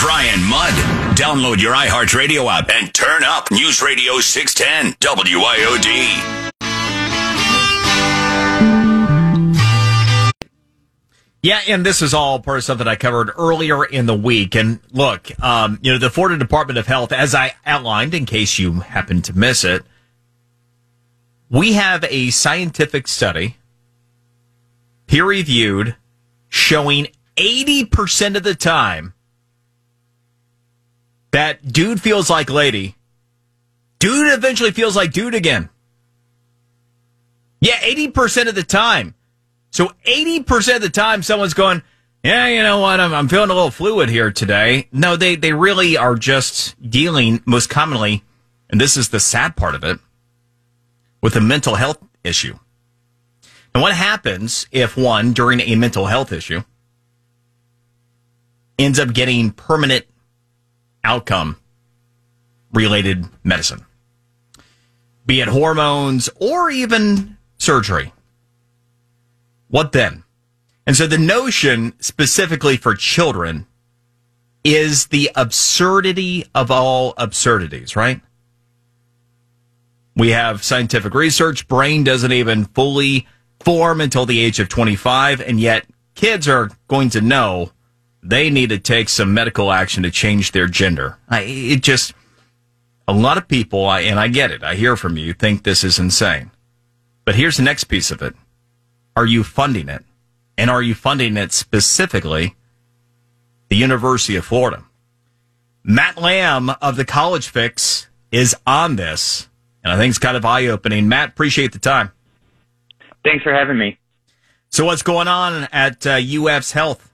Brian Mudd. Download your iHeartRadio app and turn up News Radio 610 WIOD. Yeah, and this is all part of something I covered earlier in the week. And look, um, you know, the Florida Department of Health, as I outlined, in case you happen to miss it, we have a scientific study, peer reviewed, showing 80% of the time that dude feels like lady. Dude eventually feels like dude again. Yeah, 80% of the time. So 80% of the time someone's going, yeah, you know what? I'm, I'm feeling a little fluid here today. No, they, they really are just dealing most commonly, and this is the sad part of it, with a mental health issue. And what happens if one, during a mental health issue, ends up getting permanent outcome related medicine, be it hormones or even surgery? What then? And so the notion specifically for children is the absurdity of all absurdities, right? We have scientific research. Brain doesn't even fully form until the age of 25. And yet kids are going to know they need to take some medical action to change their gender. I, it just, a lot of people, I, and I get it. I hear from you, think this is insane. But here's the next piece of it. Are you funding it? And are you funding it specifically the University of Florida? Matt Lamb of the College Fix is on this, and I think it's kind of eye opening. Matt, appreciate the time. Thanks for having me. So, what's going on at uh, UF's Health?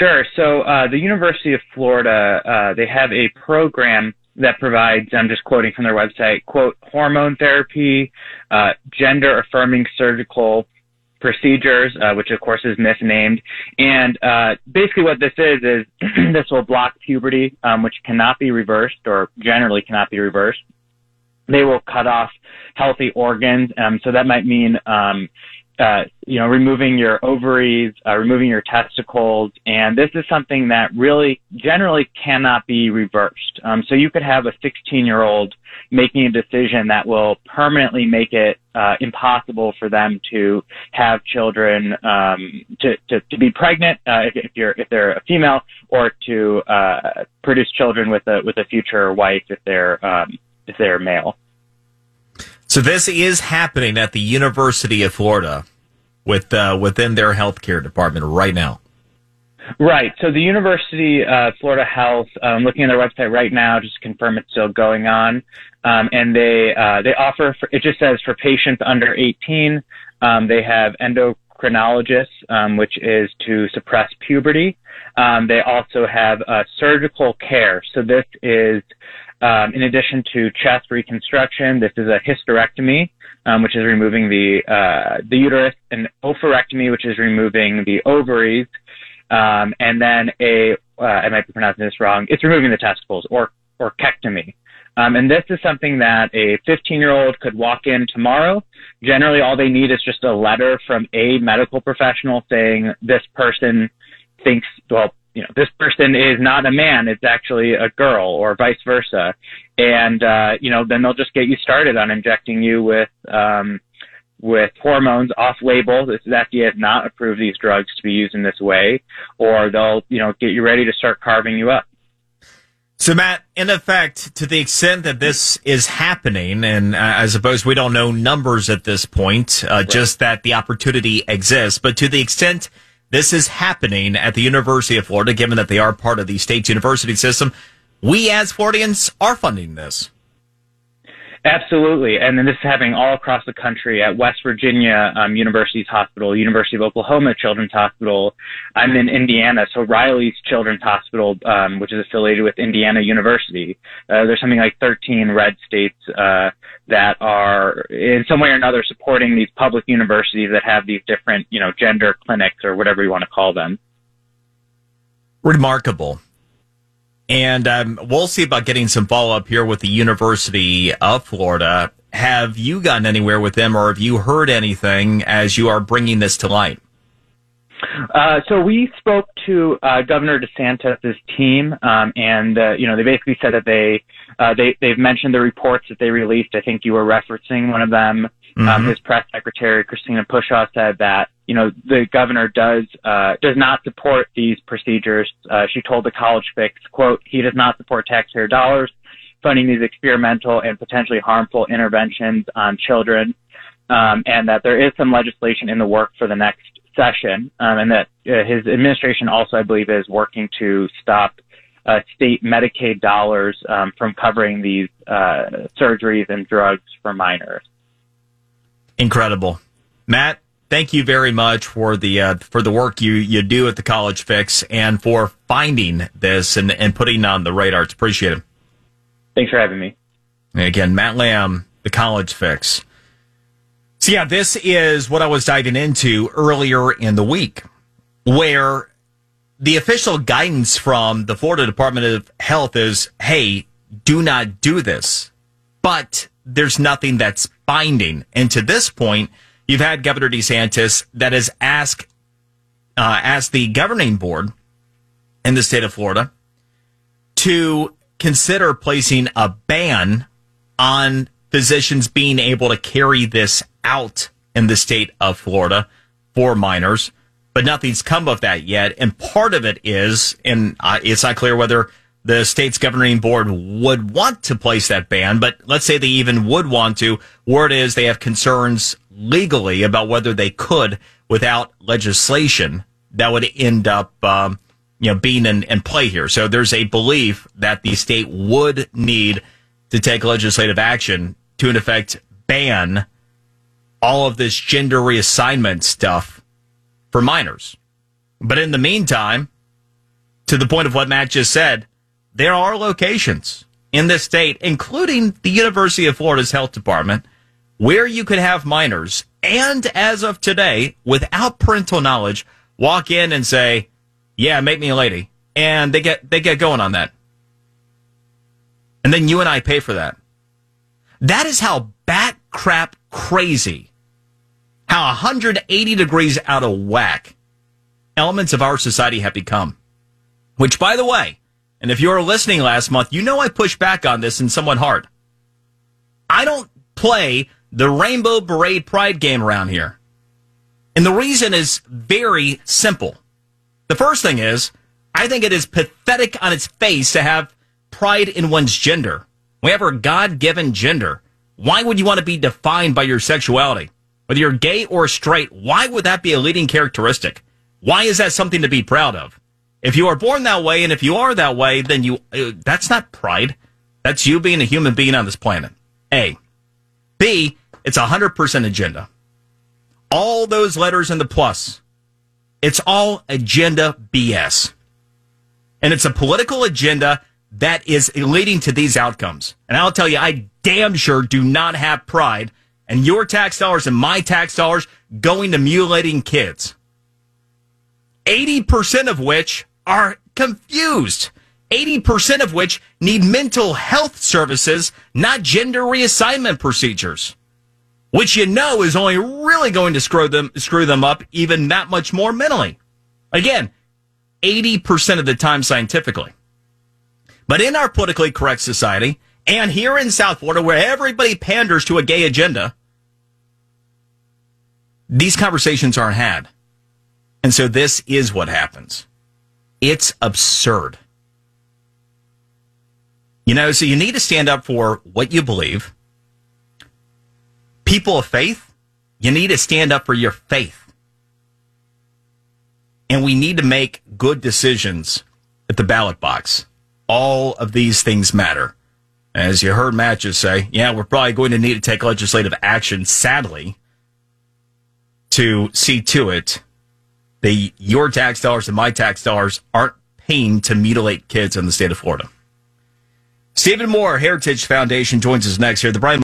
Sure. So, uh, the University of Florida, uh, they have a program that provides, I'm just quoting from their website, quote, hormone therapy, uh, gender affirming surgical procedures, uh, which of course is misnamed. And uh, basically, what this is is this will block puberty, um, which cannot be reversed or generally cannot be reversed. They will cut off healthy organs, um, so that might mean um, uh, you know, removing your ovaries, uh, removing your testicles, and this is something that really generally cannot be reversed. Um, so you could have a 16-year-old making a decision that will permanently make it uh, impossible for them to have children, um, to, to, to be pregnant uh, if, if you're if they're a female, or to uh, produce children with a with a future wife if they're um, if they're male. So this is happening at the University of Florida with uh, within their healthcare department right now. Right. So the University of Florida Health, um, looking at their website right now, just to confirm it's still going on. Um, and they uh, they offer for, it just says for patients under 18, um, they have endocrinologists, um, which is to suppress puberty. Um, they also have uh, surgical care. So this is um, in addition to chest reconstruction, this is a hysterectomy, um, which is removing the uh, the uterus, and oophorectomy, which is removing the ovaries, um, and then a uh, I might be pronouncing this wrong. It's removing the testicles, or orchectomy. Um, and this is something that a 15 year old could walk in tomorrow. Generally, all they need is just a letter from a medical professional saying this person thinks, well, you know, this person is not a man, it's actually a girl or vice versa. And, uh, you know, then they'll just get you started on injecting you with, um, with hormones off label. This FDA has not approved these drugs to be used in this way, or they'll, you know, get you ready to start carving you up. So, Matt, in effect, to the extent that this is happening, and I suppose we don't know numbers at this point, uh, right. just that the opportunity exists, but to the extent this is happening at the University of Florida, given that they are part of the state's university system. We as Floridians are funding this. Absolutely, and then this is happening all across the country at West Virginia um, University's Hospital, University of Oklahoma Children's Hospital. I'm in Indiana, so Riley's Children's Hospital, um, which is affiliated with Indiana University. Uh, there's something like 13 red states uh, that are in some way or another supporting these public universities that have these different, you know, gender clinics or whatever you want to call them. Remarkable. And um, we'll see about getting some follow up here with the University of Florida. Have you gotten anywhere with them or have you heard anything as you are bringing this to light? Uh, so we spoke to uh, Governor DeSantis' team, um, and uh, you know they basically said that they uh, they they've mentioned the reports that they released. I think you were referencing one of them. Um, mm-hmm. Um, his press secretary Christina Pushaw said that you know the governor does uh, does not support these procedures. Uh, she told the College Fix, "quote He does not support taxpayer dollars funding these experimental and potentially harmful interventions on children." Um, and that there is some legislation in the work for the next session, um, and that uh, his administration also, I believe, is working to stop uh, state Medicaid dollars um, from covering these uh, surgeries and drugs for minors. Incredible, Matt. Thank you very much for the uh, for the work you, you do at the College Fix and for finding this and, and putting on the radar. It's appreciated. Thanks for having me. And again, Matt Lamb, the College Fix. So, yeah, this is what I was diving into earlier in the week, where the official guidance from the Florida Department of Health is hey, do not do this. But there's nothing that's binding. And to this point, you've had Governor DeSantis that has asked, uh, asked the governing board in the state of Florida to consider placing a ban on physicians being able to carry this out in the state of Florida for minors, but nothing's come of that yet. And part of it is, and uh, it's not clear whether the state's governing board would want to place that ban, but let's say they even would want to. Word is they have concerns legally about whether they could without legislation that would end up, um, you know, being in, in play here. So there's a belief that the state would need to take legislative action to, in effect, ban all of this gender reassignment stuff for minors. But in the meantime, to the point of what Matt just said, there are locations in this state, including the University of Florida's health department, where you could have minors and as of today, without parental knowledge, walk in and say, yeah, make me a lady. And they get, they get going on that. And then you and I pay for that. That is how bat crap crazy, how 180 degrees out of whack elements of our society have become. Which, by the way, and if you were listening last month, you know I push back on this and somewhat hard. I don't play the Rainbow Parade Pride game around here. And the reason is very simple. The first thing is, I think it is pathetic on its face to have pride in one's gender. We have our God given gender. Why would you want to be defined by your sexuality? Whether you're gay or straight, why would that be a leading characteristic? Why is that something to be proud of? If you are born that way and if you are that way, then you, uh, that's not pride. That's you being a human being on this planet. A. B, it's a 100% agenda. All those letters in the plus, it's all agenda BS. And it's a political agenda that is leading to these outcomes. And I'll tell you, I damn sure do not have pride and your tax dollars and my tax dollars going to mutilating kids. 80% of which are confused. 80% of which need mental health services, not gender reassignment procedures, which you know is only really going to screw them, screw them up even that much more mentally. Again, 80% of the time scientifically. But in our politically correct society, and here in South Florida, where everybody panders to a gay agenda, these conversations aren't had. And so this is what happens. It's absurd. You know, so you need to stand up for what you believe. People of faith, you need to stand up for your faith. And we need to make good decisions at the ballot box all of these things matter. As you heard Matt just say, yeah, we're probably going to need to take legislative action, sadly, to see to it that your tax dollars and my tax dollars aren't paying to mutilate kids in the state of Florida. Stephen Moore, Heritage Foundation, joins us next here. The Brian